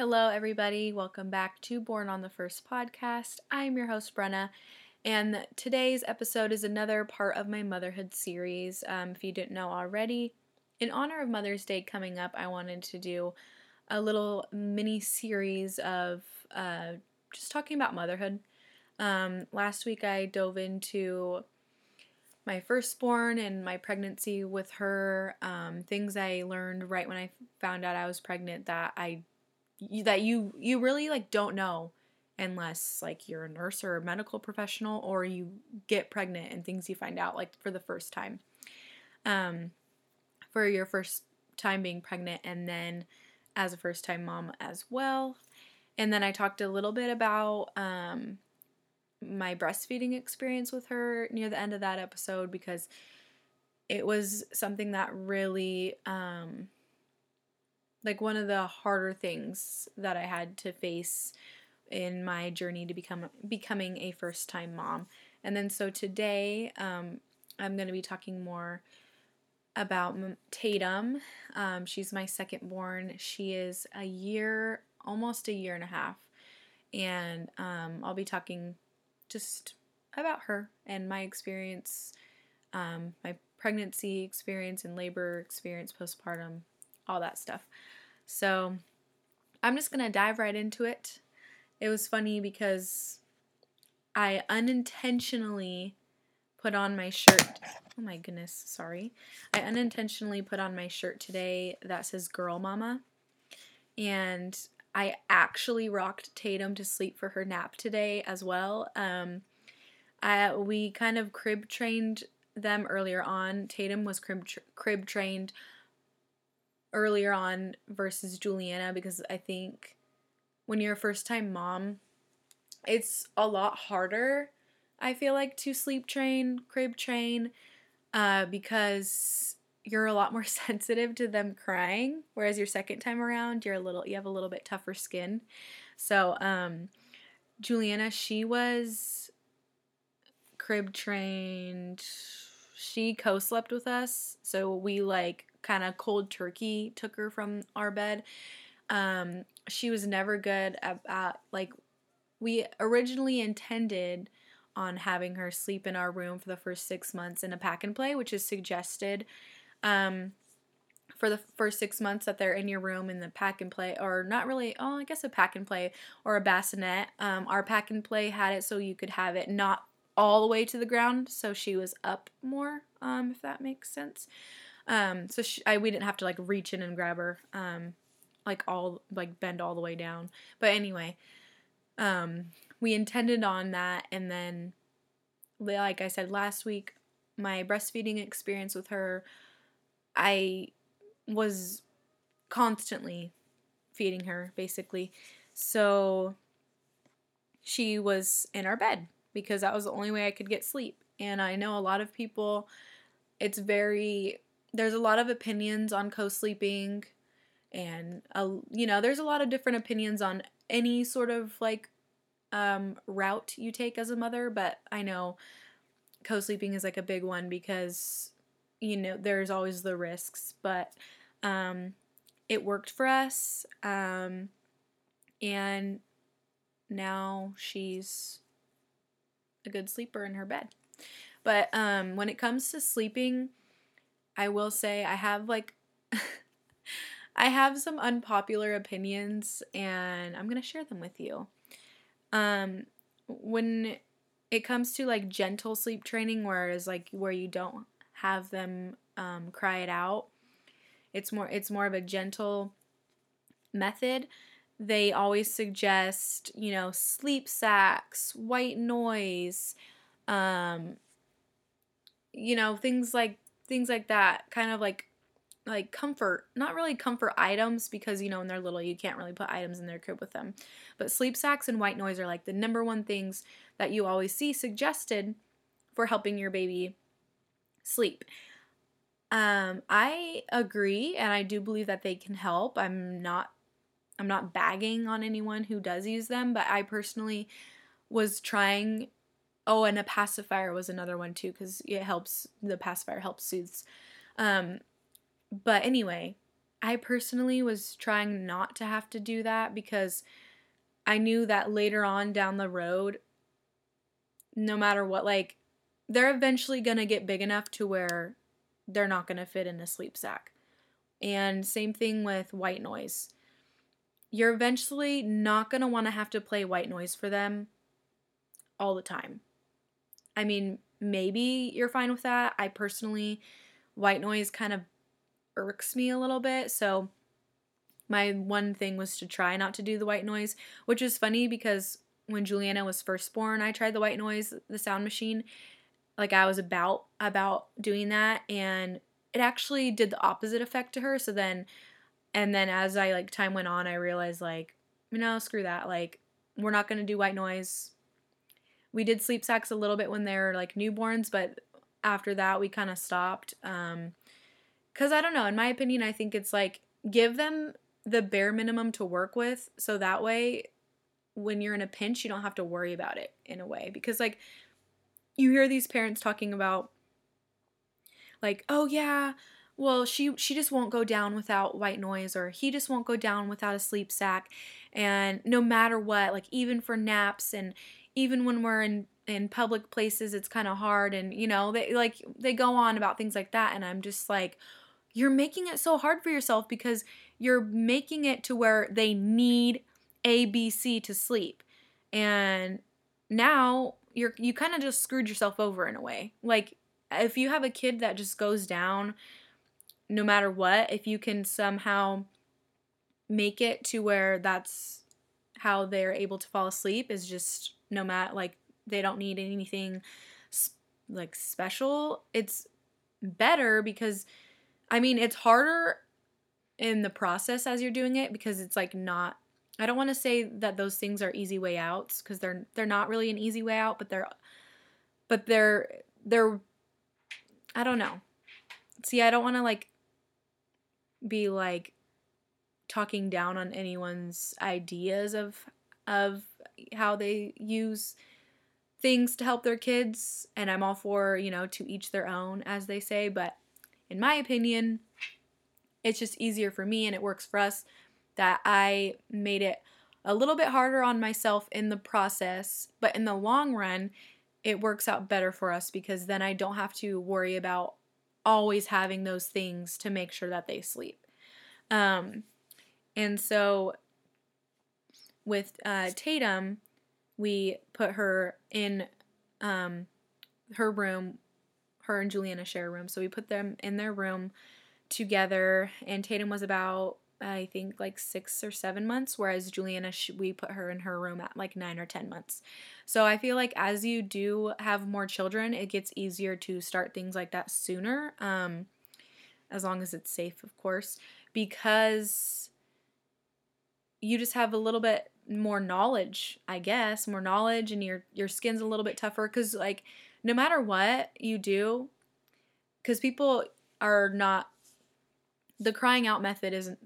Hello, everybody. Welcome back to Born on the First podcast. I'm your host, Brenna, and today's episode is another part of my motherhood series. Um, if you didn't know already, in honor of Mother's Day coming up, I wanted to do a little mini series of uh, just talking about motherhood. Um, last week, I dove into my firstborn and my pregnancy with her, um, things I learned right when I found out I was pregnant that I that you you really like don't know unless like you're a nurse or a medical professional or you get pregnant and things you find out like for the first time. Um for your first time being pregnant and then as a first time mom as well. And then i talked a little bit about um my breastfeeding experience with her near the end of that episode because it was something that really um like one of the harder things that I had to face in my journey to become becoming a first time mom. And then so today um, I'm going to be talking more about Tatum. Um, she's my second born. She is a year, almost a year and a half, and um, I'll be talking just about her and my experience, um, my pregnancy experience and labor experience, postpartum, all that stuff. So I'm just going to dive right into it. It was funny because I unintentionally put on my shirt. Oh my goodness, sorry. I unintentionally put on my shirt today that says Girl Mama. And I actually rocked Tatum to sleep for her nap today as well. Um, I, we kind of crib trained them earlier on. Tatum was crib, crib trained earlier on versus Juliana because I think when you're a first time mom, it's a lot harder, I feel like, to sleep train, crib train, uh, because you're a lot more sensitive to them crying. Whereas your second time around, you're a little, you have a little bit tougher skin. So, um, Juliana, she was crib trained. She co slept with us. So we like kind of cold turkey took her from our bed. Um, she was never good at like we originally intended on having her sleep in our room for the first six months in a pack and play, which is suggested um, for the first six months that they're in your room in the pack and play, or not really, oh, I guess a pack and play or a bassinet. Um, our pack and play had it so you could have it not all the way to the ground, so she was up more, um, if that makes sense. Um, so she, I, we didn't have to like reach in and grab her, um, like all like bend all the way down. But anyway, um, we intended on that, and then, like I said last week, my breastfeeding experience with her, I was constantly feeding her basically. So she was in our bed because that was the only way I could get sleep. And I know a lot of people, it's very there's a lot of opinions on co-sleeping and you know there's a lot of different opinions on any sort of like um, route you take as a mother but i know co-sleeping is like a big one because you know there's always the risks but um, it worked for us um, and now she's a good sleeper in her bed. But um, when it comes to sleeping I will say I have like I have some unpopular opinions and I'm going to share them with you. Um when it comes to like gentle sleep training whereas like where you don't have them um, cry it out, it's more it's more of a gentle method. They always suggest, you know, sleep sacks, white noise, um, you know, things like things like that, kind of like like comfort, not really comfort items because you know when they're little you can't really put items in their crib with them. But sleep sacks and white noise are like the number one things that you always see suggested for helping your baby sleep. Um, I agree and I do believe that they can help. I'm not I'm not bagging on anyone who does use them, but I personally was trying Oh, and a pacifier was another one too because it helps. The pacifier helps soothes. Um, but anyway, I personally was trying not to have to do that because I knew that later on down the road, no matter what, like, they're eventually going to get big enough to where they're not going to fit in a sleep sack. And same thing with white noise. You're eventually not going to want to have to play white noise for them all the time. I mean, maybe you're fine with that. I personally, white noise kind of irks me a little bit. So my one thing was to try not to do the white noise, which is funny because when Juliana was first born, I tried the white noise, the sound machine. Like I was about about doing that and it actually did the opposite effect to her. So then and then as I like time went on, I realized like, no, screw that. Like we're not going to do white noise. We did sleep sacks a little bit when they were like newborns, but after that we kind of stopped um cuz I don't know, in my opinion, I think it's like give them the bare minimum to work with so that way when you're in a pinch, you don't have to worry about it in a way because like you hear these parents talking about like, "Oh yeah, well, she she just won't go down without white noise or he just won't go down without a sleep sack." And no matter what, like even for naps and even when we're in in public places it's kind of hard and you know, they like they go on about things like that and I'm just like you're making it so hard for yourself because you're making it to where they need ABC to sleep. And now you're you kind of just screwed yourself over in a way. Like if you have a kid that just goes down no matter what, if you can somehow make it to where that's how they're able to fall asleep is just no matter like they don't need anything like special. It's better because I mean, it's harder in the process as you're doing it because it's like not I don't want to say that those things are easy way outs because they're they're not really an easy way out, but they're but they're they're I don't know. See, I don't want to like be like talking down on anyone's ideas of of how they use things to help their kids and I'm all for, you know, to each their own as they say, but in my opinion, it's just easier for me and it works for us that I made it a little bit harder on myself in the process, but in the long run, it works out better for us because then I don't have to worry about always having those things to make sure that they sleep. Um, and so with uh, Tatum, we put her in um, her room. Her and Juliana share a room, so we put them in their room together. And Tatum was about I think like six or seven months, whereas Juliana, we put her in her room at like nine or 10 months. So I feel like as you do have more children, it gets easier to start things like that sooner, um, as long as it's safe, of course, because you just have a little bit more knowledge, I guess, more knowledge, and your your skin's a little bit tougher because like no matter what you do, because people are not the crying out method isn't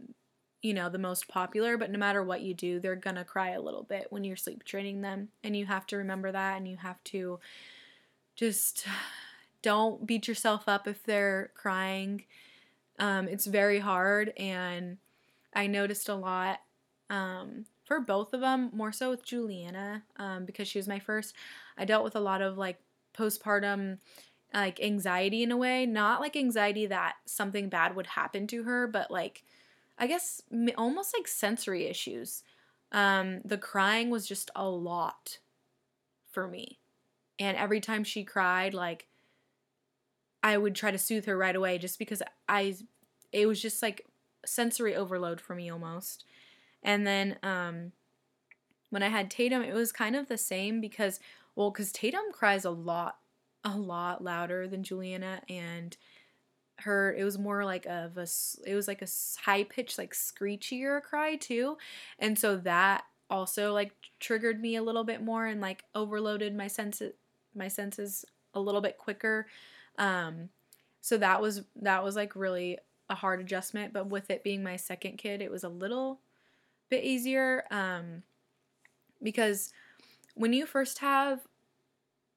you know, the most popular, but no matter what you do, they're going to cry a little bit when you're sleep training them. And you have to remember that and you have to just don't beat yourself up if they're crying. Um, it's very hard. And I noticed a lot um, for both of them, more so with Juliana um, because she was my first. I dealt with a lot of like postpartum like anxiety in a way, not like anxiety that something bad would happen to her, but like I guess almost like sensory issues. Um, the crying was just a lot for me. And every time she cried, like I would try to soothe her right away just because I it was just like sensory overload for me almost. And then um when I had Tatum, it was kind of the same because well, cuz Tatum cries a lot a lot louder than Juliana and her it was more like of a it was like a high pitched like screechier cry too. And so that also like triggered me a little bit more and like overloaded my senses my senses a little bit quicker. Um so that was that was like really a hard adjustment but with it being my second kid it was a little bit easier um because when you first have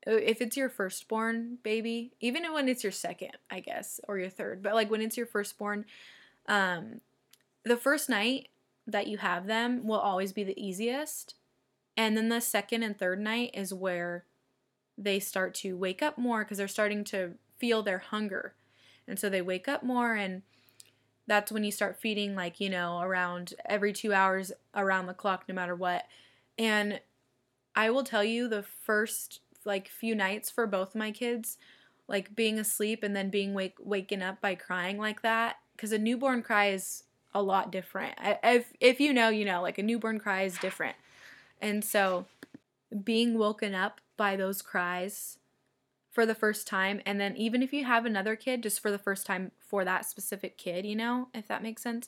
uh, if it's your firstborn baby, even when it's your second, I guess, or your third, but like when it's your firstborn, um, the first night that you have them will always be the easiest. And then the second and third night is where they start to wake up more because they're starting to feel their hunger. And so they wake up more and that's when you start feeding like, you know, around every 2 hours around the clock no matter what. And I will tell you the first like few nights for both my kids, like being asleep and then being wake waken up by crying like that cuz a newborn cry is a lot different. If if you know, you know, like a newborn cry is different. And so being woken up by those cries for the first time and then even if you have another kid just for the first time for that specific kid, you know, if that makes sense.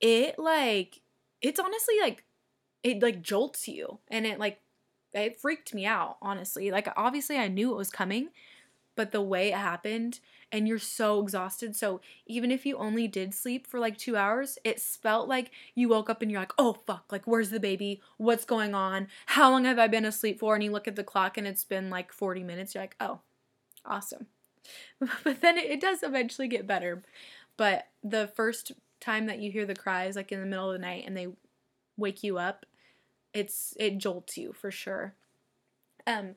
It like it's honestly like it like jolts you and it like it freaked me out, honestly. Like obviously I knew it was coming, but the way it happened and you're so exhausted. So even if you only did sleep for like two hours, it felt like you woke up and you're like, oh fuck, like where's the baby? What's going on? How long have I been asleep for? And you look at the clock and it's been like 40 minutes. You're like, oh, awesome. but then it, it does eventually get better. But the first time that you hear the cries, like in the middle of the night, and they wake you up, it's it jolts you for sure. Um,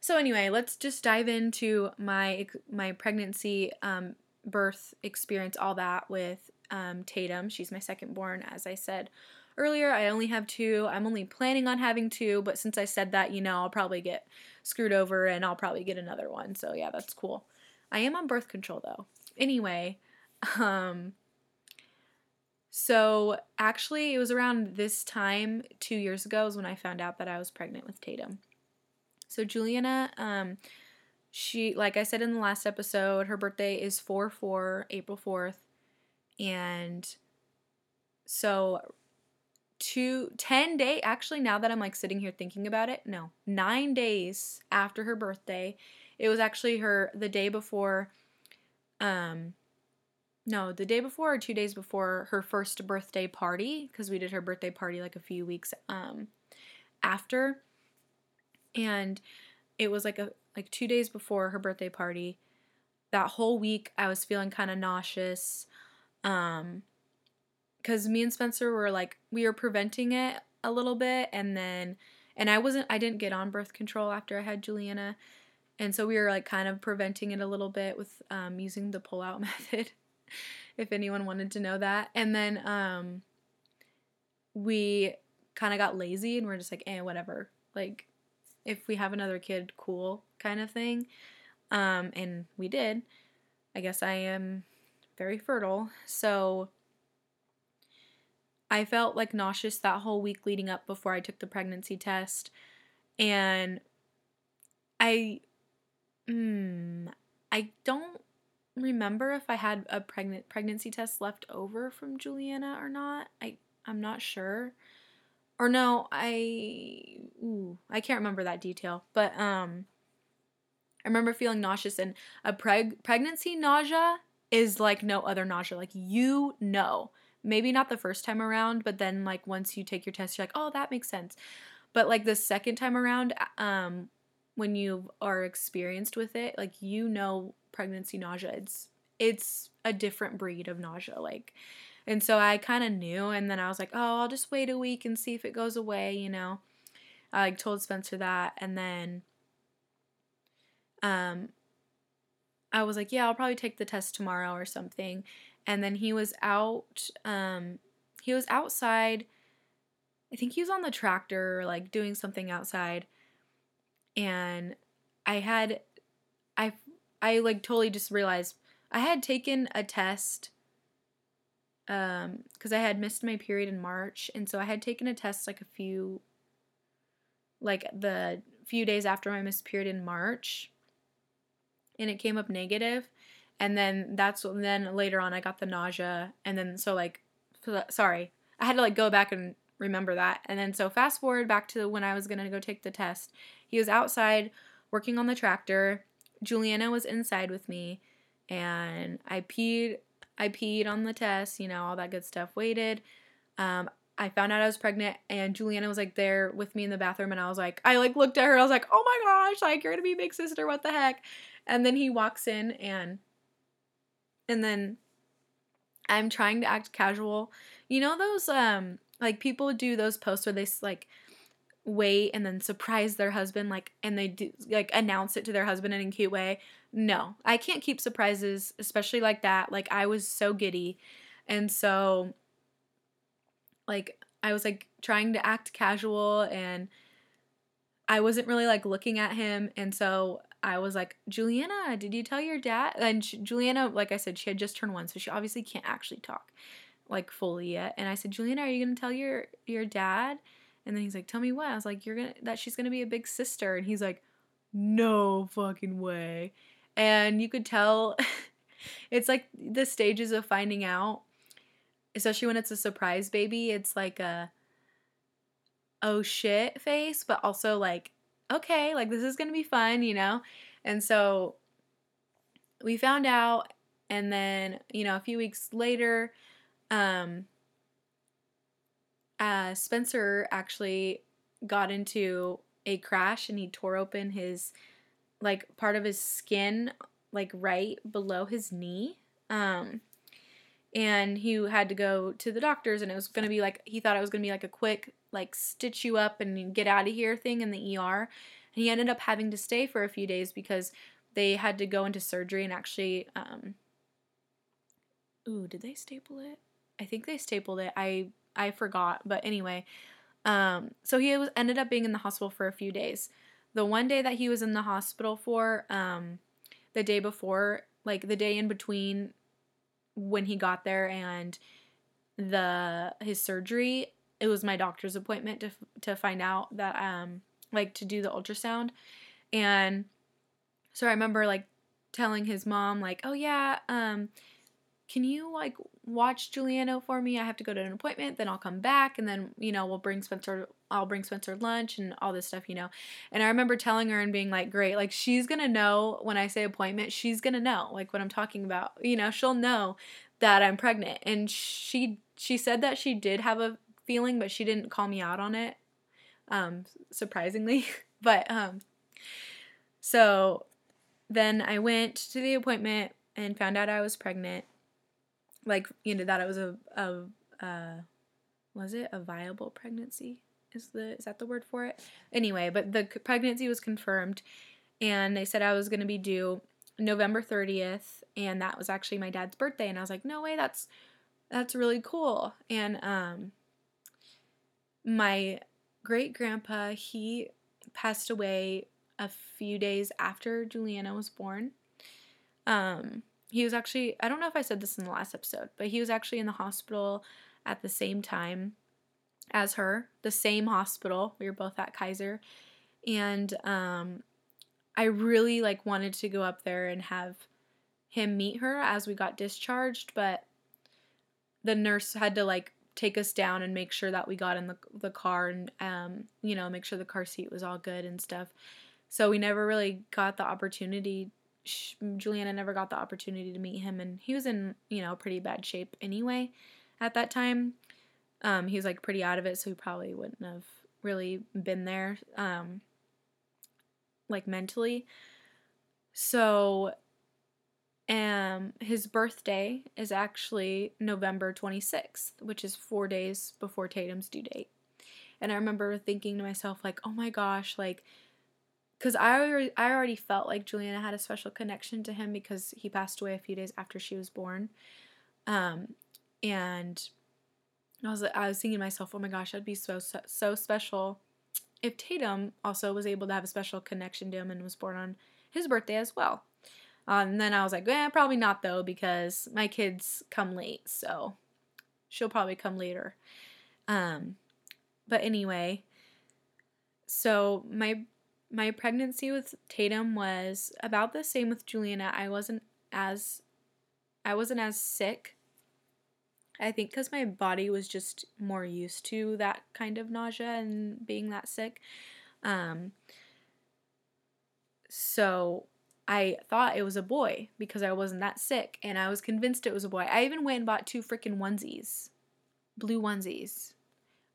so anyway, let's just dive into my my pregnancy, um, birth experience, all that with um, Tatum. She's my second born, as I said earlier. I only have two. I'm only planning on having two, but since I said that, you know, I'll probably get screwed over and I'll probably get another one. So yeah, that's cool. I am on birth control though. Anyway, um so actually it was around this time 2 years ago is when I found out that I was pregnant with Tatum. So Juliana, um, she like I said in the last episode, her birthday is 4 4, April 4th. And so two, 10 day actually now that I'm like sitting here thinking about it, no, nine days after her birthday. It was actually her the day before um no, the day before or two days before her first birthday party, because we did her birthday party like a few weeks um after and it was like a like 2 days before her birthday party. That whole week I was feeling kind of nauseous um cuz me and Spencer were like we were preventing it a little bit and then and I wasn't I didn't get on birth control after I had Juliana. And so we were like kind of preventing it a little bit with um, using the pull out method, if anyone wanted to know that. And then um, we kind of got lazy and we're just like, eh, whatever. Like, if we have another kid, cool kind of thing. Um, and we did. I guess I am very fertile. So I felt like nauseous that whole week leading up before I took the pregnancy test. And I mm, I don't remember if I had a pregnant pregnancy test left over from Juliana or not. I I'm not sure. Or no, I ooh, I can't remember that detail. But um I remember feeling nauseous and a preg- pregnancy nausea is like no other nausea. Like you know. Maybe not the first time around, but then like once you take your test you're like, "Oh, that makes sense." But like the second time around um when you are experienced with it, like you know pregnancy nausea. It's it's a different breed of nausea like and so I kind of knew and then I was like, "Oh, I'll just wait a week and see if it goes away," you know. I like told Spencer that and then um I was like, "Yeah, I'll probably take the test tomorrow or something." And then he was out um he was outside I think he was on the tractor like doing something outside and I had I I like totally just realized I had taken a test um cuz I had missed my period in March and so I had taken a test like a few like the few days after my missed period in March and it came up negative and then that's then later on I got the nausea and then so like sorry I had to like go back and remember that and then so fast forward back to when I was going to go take the test he was outside working on the tractor. Juliana was inside with me and I peed I peed on the test, you know, all that good stuff. Waited. Um, I found out I was pregnant and Juliana was like there with me in the bathroom and I was like I like looked at her, I was like, Oh my gosh, like you're gonna be big sister, what the heck? And then he walks in and and then I'm trying to act casual. You know those um like people do those posts where they like wait and then surprise their husband like and they do like announce it to their husband in a cute way. No, I can't keep surprises especially like that. Like I was so giddy. And so like I was like trying to act casual and I wasn't really like looking at him and so I was like, Juliana, did you tell your dad? And she, Juliana, like I said, she had just turned one, so she obviously can't actually talk like fully yet. And I said, Juliana, are you gonna tell your your dad? And then he's like, Tell me what? I was like, You're gonna that she's gonna be a big sister. And he's like, No fucking way. And you could tell it's like the stages of finding out, especially when it's a surprise baby. It's like a oh shit face, but also like okay, like this is to be fun, you know? And so we found out and then, you know, a few weeks later, um uh Spencer actually got into a crash and he tore open his like part of his skin like right below his knee. Um and he had to go to the doctors and it was going to be like he thought it was going to be like a quick like stitch you up and get out of here thing in the ER. And he ended up having to stay for a few days because they had to go into surgery and actually um Ooh, did they staple it? I think they stapled it. I I forgot, but anyway, um so he was ended up being in the hospital for a few days. The one day that he was in the hospital for um the day before, like the day in between when he got there and the his surgery, it was my doctor's appointment to to find out that um like to do the ultrasound and so I remember like telling his mom like oh yeah um can you like watch Juliana for me? I have to go to an appointment, then I'll come back and then, you know, we'll bring Spencer I'll bring Spencer lunch and all this stuff, you know. And I remember telling her and being like, "Great, like she's going to know when I say appointment, she's going to know like what I'm talking about. You know, she'll know that I'm pregnant." And she she said that she did have a feeling, but she didn't call me out on it. Um, surprisingly. but um so then I went to the appointment and found out I was pregnant. Like, you know, that it was a a uh was it a viable pregnancy? Is the is that the word for it? Anyway, but the pregnancy was confirmed and they said I was going to be due November 30th and that was actually my dad's birthday and I was like, "No way, that's that's really cool." And um my great grandpa, he passed away a few days after Juliana was born. Um, he was actually, I don't know if I said this in the last episode, but he was actually in the hospital at the same time as her, the same hospital. We were both at Kaiser. And um, I really like wanted to go up there and have him meet her as we got discharged, but the nurse had to like take us down and make sure that we got in the the car and um you know make sure the car seat was all good and stuff. So we never really got the opportunity. Juliana never got the opportunity to meet him, and he was in you know pretty bad shape anyway at that time. Um, he was like pretty out of it, so he probably wouldn't have really been there um, like mentally. So um, his birthday is actually November 26th, which is four days before Tatum's due date. And I remember thinking to myself, like, oh my gosh, like, because I already, I already felt like Juliana had a special connection to him because he passed away a few days after she was born. Um, and I was, I was thinking to myself, oh my gosh, that'd be so, so, so special if Tatum also was able to have a special connection to him and was born on his birthday as well. Um, and then I was like, eh, probably not though, because my kids come late, so she'll probably come later. Um, but anyway, so my my pregnancy with Tatum was about the same with Juliana. I wasn't as I wasn't as sick. I think because my body was just more used to that kind of nausea and being that sick. Um, so I thought it was a boy because I wasn't that sick and I was convinced it was a boy. I even went and bought two freaking onesies. Blue onesies.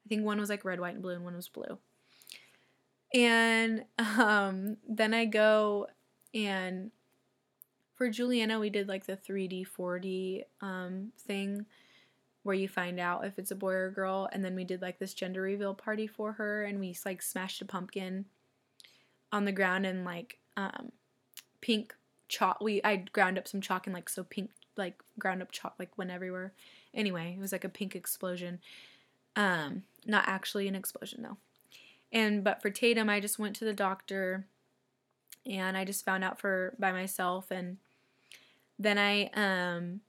I think one was like red, white, and blue, and one was blue. And um, then I go and for Juliana, we did like the 3D, 4D um, thing where you find out if it's a boy or girl. And then we did like this gender reveal party for her, and we like smashed a pumpkin on the ground and like um, pink chalk. We I ground up some chalk and like so pink like ground up chalk like went everywhere. Anyway, it was like a pink explosion. Um, not actually an explosion though. And but for Tatum, I just went to the doctor and I just found out for by myself and then I um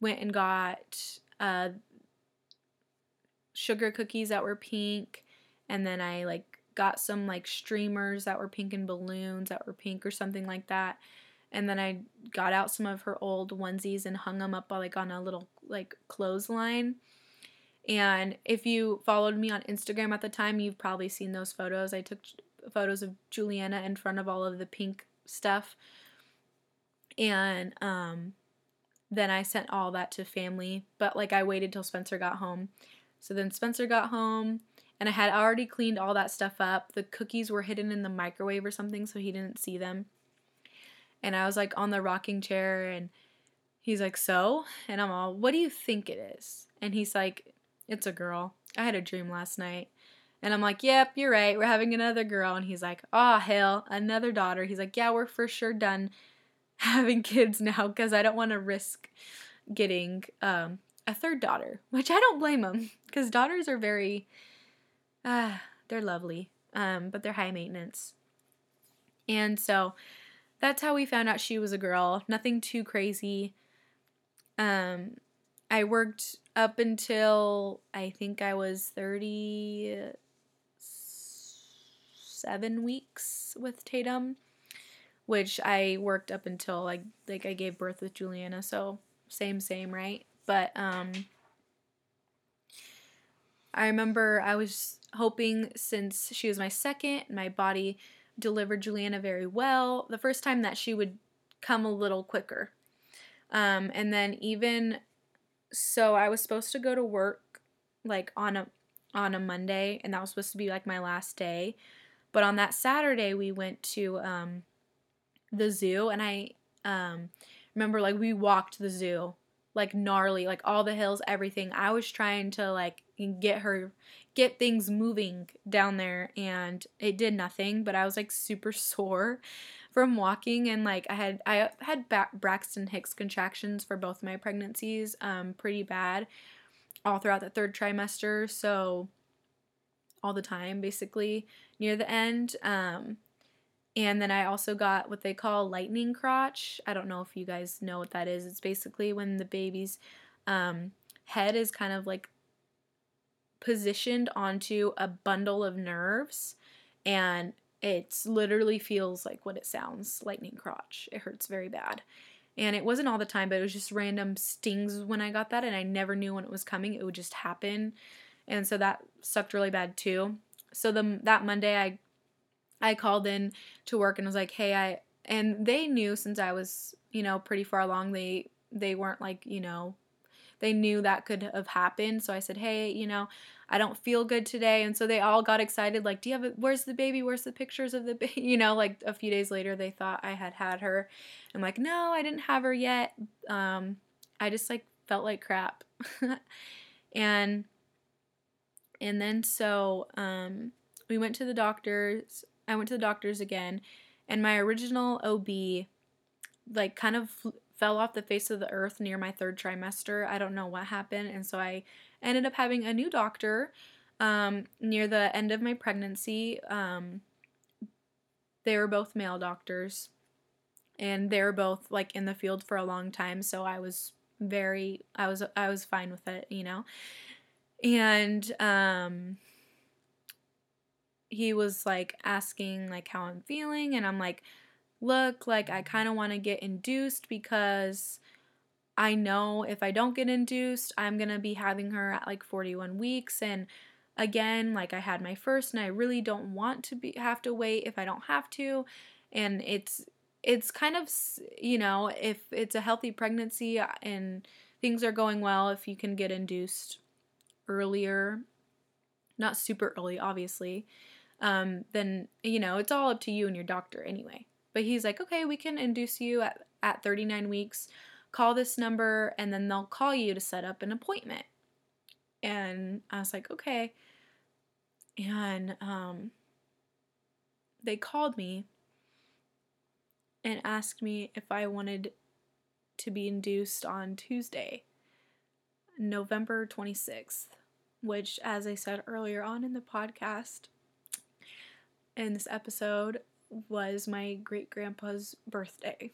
went and got uh sugar cookies that were pink and then I like got some like streamers that were pink and balloons that were pink or something like that. And then I got out some of her old onesies and hung them up like on a little like clothesline. And if you followed me on Instagram at the time, you've probably seen those photos. I took photos of Juliana in front of all of the pink stuff. And um, then I sent all that to family, but like I waited till Spencer got home. So then Spencer got home and I had already cleaned all that stuff up. The cookies were hidden in the microwave or something, so he didn't see them. And I was like on the rocking chair and he's like, "So?" And I'm all, "What do you think it is?" And he's like, "It's a girl. I had a dream last night." And I'm like, yep, you're right. We're having another girl. And he's like, oh, hell, another daughter. He's like, yeah, we're for sure done having kids now because I don't want to risk getting um, a third daughter, which I don't blame him because daughters are very, uh, they're lovely, um, but they're high maintenance. And so that's how we found out she was a girl. Nothing too crazy. Um, I worked up until I think I was 37 weeks with Tatum, which I worked up until like like I gave birth with Juliana, so same same, right? But um I remember I was hoping since she was my second, my body delivered Juliana very well. The first time that she would come a little quicker. Um, and then even so I was supposed to go to work like on a on a Monday and that was supposed to be like my last day. But on that Saturday, we went to um, the zoo, and I um, remember like we walked the zoo like gnarly, like all the hills, everything. I was trying to like get her, get things moving down there, and it did nothing. But I was like super sore from walking, and like I had I had back Braxton Hicks contractions for both my pregnancies, um, pretty bad, all throughout the third trimester. So all the time, basically near the end. Um, and then I also got what they call lightning crotch. I don't know if you guys know what that is. It's basically when the baby's um, head is kind of like positioned onto a bundle of nerves and it literally feels like what it sounds lightning crotch. It hurts very bad. And it wasn't all the time, but it was just random stings when I got that, and I never knew when it was coming. It would just happen. And so that sucked really bad too so the that Monday I I called in to work and was like, "Hey, I and they knew since I was, you know, pretty far along, they they weren't like, you know, they knew that could have happened. So I said, "Hey, you know, I don't feel good today." And so they all got excited like, "Do you have a, where's the baby? Where's the pictures of the baby?" You know, like a few days later they thought I had had her. I'm like, "No, I didn't have her yet. Um I just like felt like crap." and and then so um, we went to the doctors. I went to the doctors again, and my original OB like kind of fell off the face of the earth near my third trimester. I don't know what happened, and so I ended up having a new doctor um, near the end of my pregnancy. Um, they were both male doctors, and they were both like in the field for a long time. So I was very, I was, I was fine with it, you know and um he was like asking like how I'm feeling and I'm like look like I kind of want to get induced because I know if I don't get induced I'm going to be having her at like 41 weeks and again like I had my first and I really don't want to be have to wait if I don't have to and it's it's kind of you know if it's a healthy pregnancy and things are going well if you can get induced earlier, not super early, obviously, um, then, you know, it's all up to you and your doctor anyway. But he's like, okay, we can induce you at, at 39 weeks. Call this number and then they'll call you to set up an appointment. And I was like, okay. And um, they called me and asked me if I wanted to be induced on Tuesday, November 26th, which, as I said earlier on in the podcast, in this episode, was my great grandpa's birthday.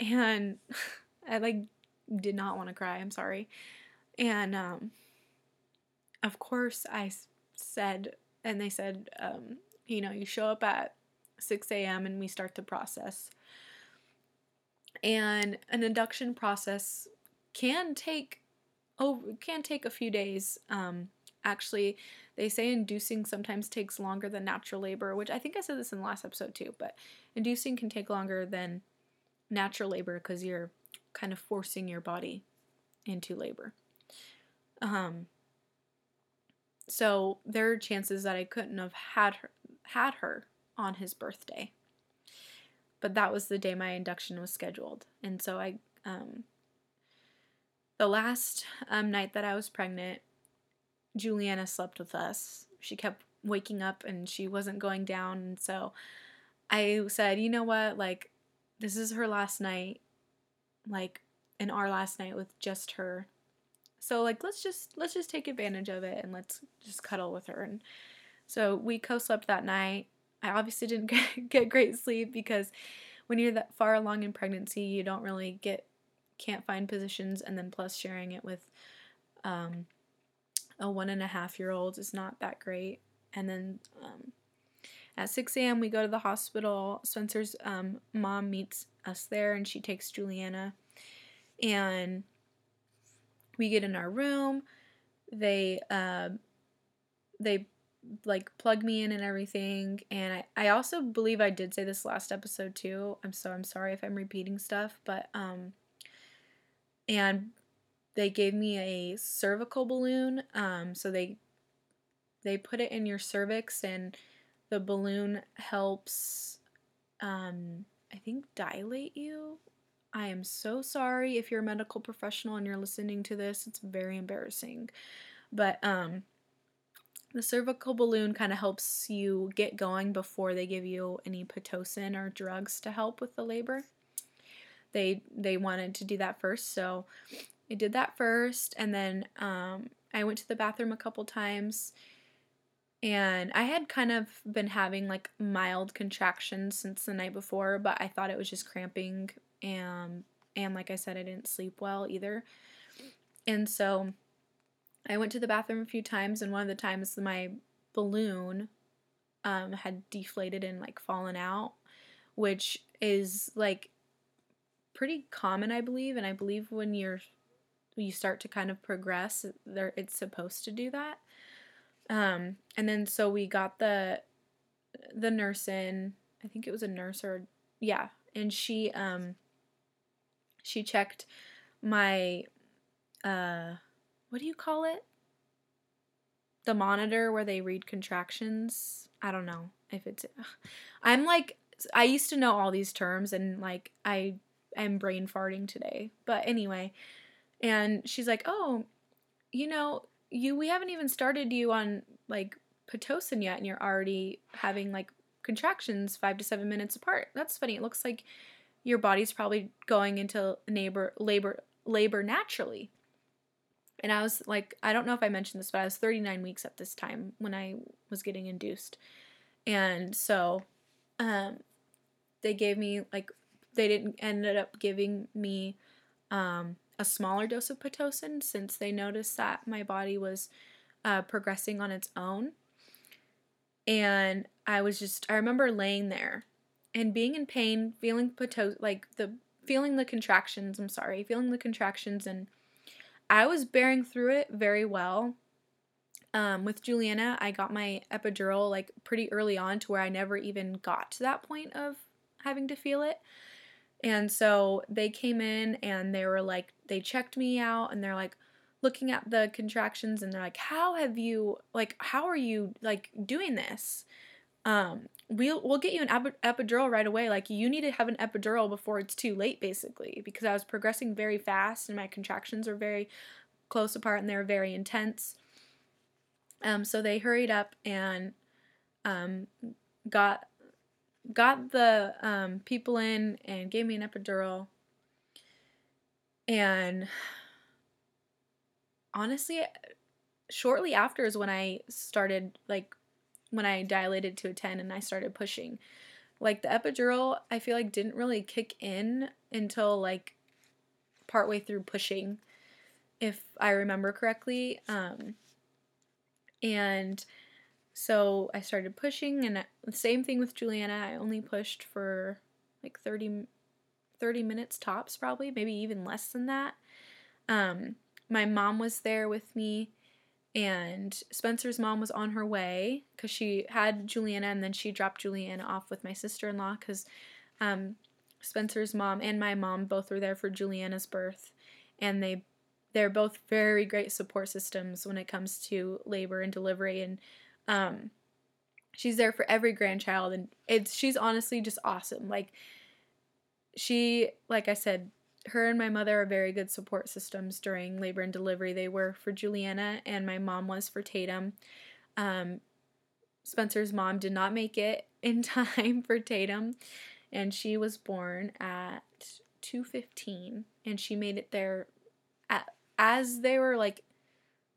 And I like did not want to cry, I'm sorry. And um of course I said and they said um you know, you show up at 6 a.m. and we start the process. And an induction process can take oh can take a few days. Um, actually, they say inducing sometimes takes longer than natural labor, which I think I said this in the last episode too. But inducing can take longer than natural labor because you're kind of forcing your body into labor. Um, so there are chances that I couldn't have had her, had her on his birthday. But that was the day my induction was scheduled. And so I, um, the last um, night that I was pregnant, Juliana slept with us. She kept waking up and she wasn't going down. And so I said, you know what? Like, this is her last night. Like, in our last night with just her. So like let's just let's just take advantage of it and let's just cuddle with her and so we co-slept that night I obviously didn't get great sleep because when you're that far along in pregnancy, you don't really get can't find positions, and then plus sharing it with um, a one and a half year old is not that great. And then um, at 6 a.m., we go to the hospital. Spencer's um, mom meets us there, and she takes Juliana, and we get in our room. They uh, they like plug me in and everything. And I, I also believe I did say this last episode too. I'm so I'm sorry if I'm repeating stuff, but um and they gave me a cervical balloon. Um so they they put it in your cervix and the balloon helps um I think dilate you. I am so sorry if you're a medical professional and you're listening to this. It's very embarrassing. But um the cervical balloon kind of helps you get going before they give you any pitocin or drugs to help with the labor. They they wanted to do that first, so I did that first, and then um, I went to the bathroom a couple times, and I had kind of been having like mild contractions since the night before, but I thought it was just cramping, and and like I said, I didn't sleep well either, and so I went to the bathroom a few times, and one of the times my balloon um, had deflated and like fallen out, which is like pretty common, I believe. And I believe when you're you start to kind of progress, there it's supposed to do that. Um, and then so we got the the nurse in. I think it was a nurse or yeah, and she um she checked my uh what do you call it? The monitor where they read contractions. I don't know if it's. I'm like, I used to know all these terms and like I am brain farting today. But anyway, and she's like, oh, you know, you we haven't even started you on like pitocin yet, and you're already having like contractions five to seven minutes apart. That's funny. It looks like your body's probably going into labor labor labor naturally. And I was like, I don't know if I mentioned this, but I was 39 weeks at this time when I was getting induced. And so um, they gave me, like, they didn't ended up giving me um, a smaller dose of Pitocin since they noticed that my body was uh, progressing on its own. And I was just, I remember laying there and being in pain, feeling Pitocin, like the, feeling the contractions, I'm sorry, feeling the contractions and I was bearing through it very well. Um, with Juliana, I got my epidural like pretty early on to where I never even got to that point of having to feel it. And so they came in and they were like, they checked me out and they're like looking at the contractions and they're like, how have you, like, how are you like doing this? um, we'll we'll get you an epidural right away. Like you need to have an epidural before it's too late, basically, because I was progressing very fast and my contractions were very close apart and they were very intense. Um, so they hurried up and um, got got the um, people in and gave me an epidural. And honestly, shortly after is when I started like when I dilated to a 10 and I started pushing. Like the epidural, I feel like didn't really kick in until like partway through pushing, if I remember correctly. Um, and so I started pushing, and the same thing with Juliana. I only pushed for like 30, 30 minutes tops, probably, maybe even less than that. Um, my mom was there with me and Spencer's mom was on her way because she had Juliana and then she dropped Juliana off with my sister in law because um, Spencer's mom and my mom both were there for Juliana's birth, and they they're both very great support systems when it comes to labor and delivery and um, she's there for every grandchild and it's she's honestly just awesome like she like i said her and my mother are very good support systems during labor and delivery. They were for Juliana, and my mom was for Tatum. Um, Spencer's mom did not make it in time for Tatum, and she was born at 2:15, and she made it there at as they were like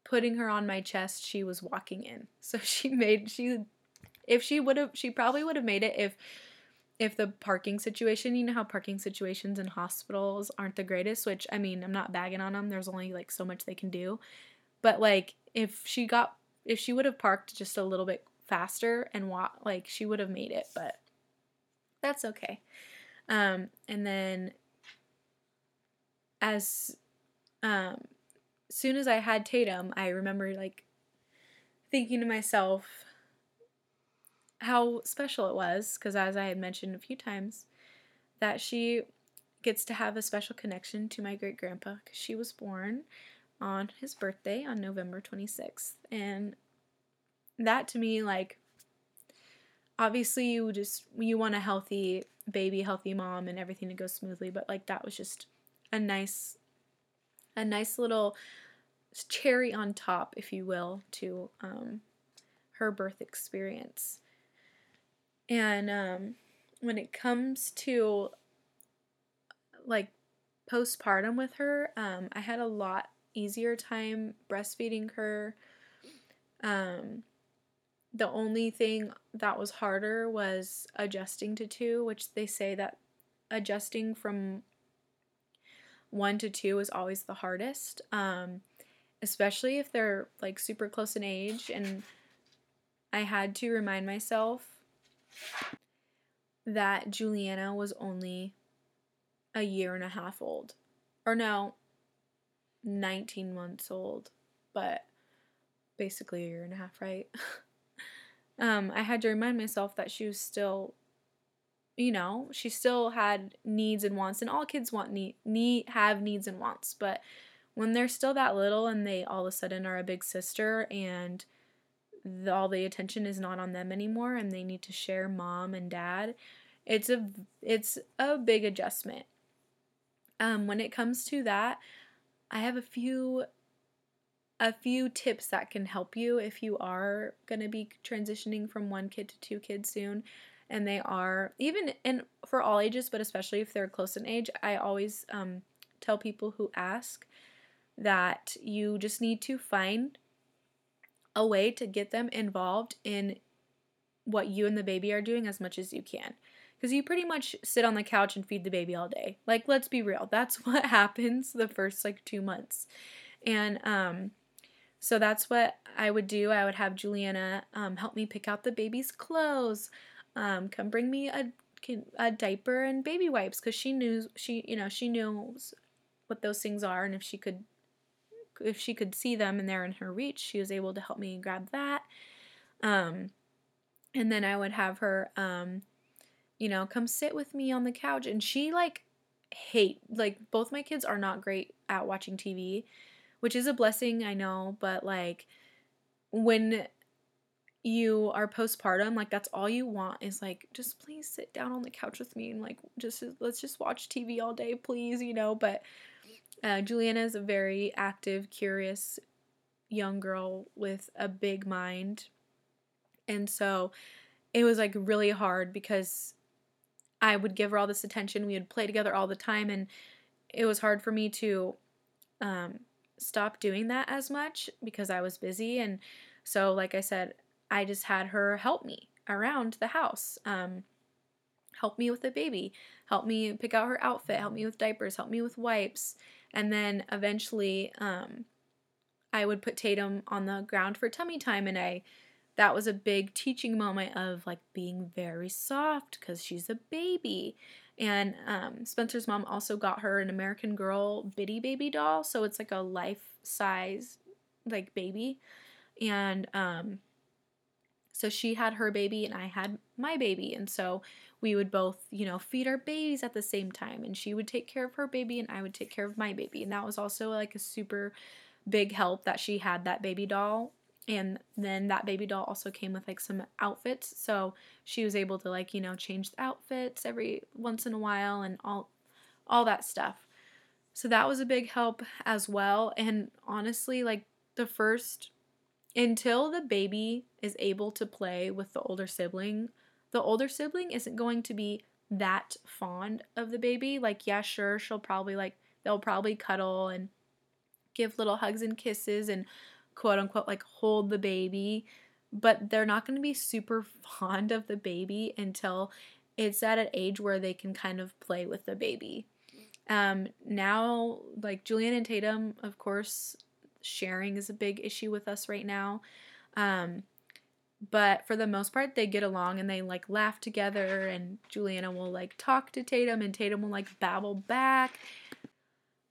putting her on my chest. She was walking in, so she made she if she would have she probably would have made it if if the parking situation, you know how parking situations in hospitals aren't the greatest, which I mean, I'm not bagging on them. There's only like so much they can do. But like if she got if she would have parked just a little bit faster and walk like she would have made it, but that's okay. Um and then as um soon as I had Tatum, I remember like thinking to myself, how special it was because as I had mentioned a few times that she gets to have a special connection to my great grandpa because she was born on his birthday on November 26th and that to me like obviously you just you want a healthy baby healthy mom and everything to go smoothly but like that was just a nice a nice little cherry on top if you will to um, her birth experience and um, when it comes to like postpartum with her, um, I had a lot easier time breastfeeding her. Um, the only thing that was harder was adjusting to two, which they say that adjusting from one to two is always the hardest, um, especially if they're like super close in age. And I had to remind myself that Juliana was only a year and a half old. Or no, 19 months old, but basically a year and a half, right? um, I had to remind myself that she was still, you know, she still had needs and wants, and all kids want need, need have needs and wants, but when they're still that little and they all of a sudden are a big sister and the, all the attention is not on them anymore and they need to share mom and dad it's a it's a big adjustment. Um, when it comes to that i have a few a few tips that can help you if you are going to be transitioning from one kid to two kids soon and they are even and for all ages but especially if they're close in age i always um, tell people who ask that you just need to find a way to get them involved in what you and the baby are doing as much as you can. Because you pretty much sit on the couch and feed the baby all day. Like, let's be real. That's what happens the first like two months. And um, so that's what I would do. I would have Juliana um, help me pick out the baby's clothes, um, come bring me a, a diaper and baby wipes because she knew she you know she knows what those things are and if she could if she could see them and they're in her reach, she was able to help me grab that. Um, and then I would have her, um, you know, come sit with me on the couch. And she like hate like both my kids are not great at watching TV, which is a blessing, I know, but like when you are postpartum, like that's all you want is like just please sit down on the couch with me and like just let's just watch TV all day, please, you know. But uh, Juliana is a very active, curious young girl with a big mind, and so it was like really hard because I would give her all this attention. We would play together all the time, and it was hard for me to um, stop doing that as much because I was busy. And so, like I said, I just had her help me around the house, um, help me with the baby, help me pick out her outfit, help me with diapers, help me with wipes. And then eventually, um, I would put Tatum on the ground for tummy time, and I that was a big teaching moment of like being very soft because she's a baby. And um, Spencer's mom also got her an American Girl Bitty Baby doll, so it's like a life size like baby. And um, so she had her baby and I had my baby. And so we would both, you know, feed our babies at the same time. And she would take care of her baby and I would take care of my baby. And that was also like a super big help that she had that baby doll. And then that baby doll also came with like some outfits. So she was able to like, you know, change the outfits every once in a while and all all that stuff. So that was a big help as well. And honestly, like the first until the baby is able to play with the older sibling, the older sibling isn't going to be that fond of the baby. Like, yeah, sure, she'll probably like, they'll probably cuddle and give little hugs and kisses and quote unquote like hold the baby, but they're not going to be super fond of the baby until it's at an age where they can kind of play with the baby. Um, now, like Juliana and Tatum, of course, sharing is a big issue with us right now. Um, but for the most part, they get along and they like laugh together. And Juliana will like talk to Tatum, and Tatum will like babble back.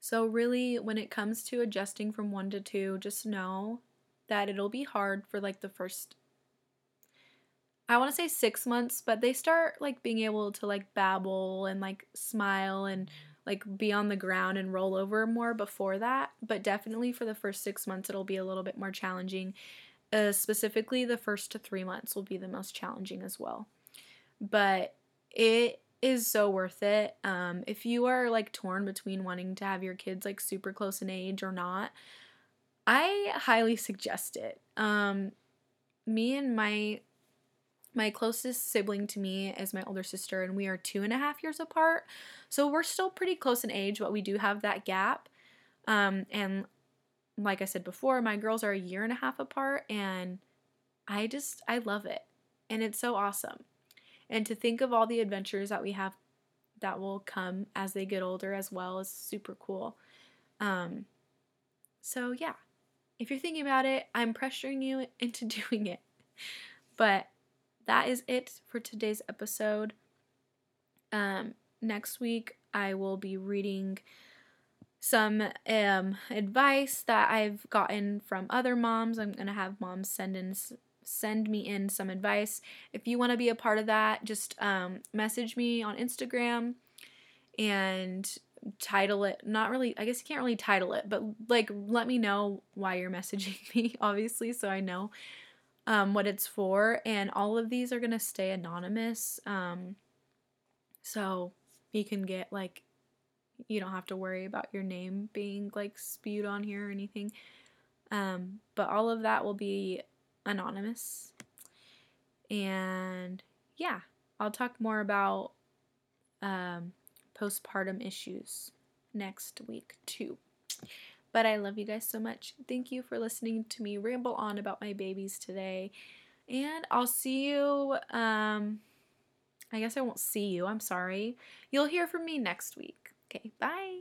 So, really, when it comes to adjusting from one to two, just know that it'll be hard for like the first, I want to say six months, but they start like being able to like babble and like smile and like be on the ground and roll over more before that. But definitely for the first six months, it'll be a little bit more challenging. Uh, specifically, the first to three months will be the most challenging as well. But it is so worth it. Um, if you are like torn between wanting to have your kids like super close in age or not, I highly suggest it. Um, me and my my closest sibling to me is my older sister, and we are two and a half years apart. So we're still pretty close in age, but we do have that gap. Um, and like I said before, my girls are a year and a half apart, and I just, I love it. And it's so awesome. And to think of all the adventures that we have that will come as they get older as well is super cool. Um, so, yeah, if you're thinking about it, I'm pressuring you into doing it. But that is it for today's episode. Um, next week, I will be reading some um, advice that I've gotten from other moms. I'm gonna have moms send in send me in some advice. If you want to be a part of that, just um, message me on Instagram and title it. Not really. I guess you can't really title it, but like let me know why you're messaging me, obviously, so I know um, what it's for, and all of these are gonna stay anonymous. Um, so you can get like, you don't have to worry about your name being like spewed on here or anything. Um, but all of that will be anonymous. And yeah, I'll talk more about um, postpartum issues next week too. But I love you guys so much. Thank you for listening to me ramble on about my babies today. And I'll see you. Um, I guess I won't see you. I'm sorry. You'll hear from me next week. Okay, bye.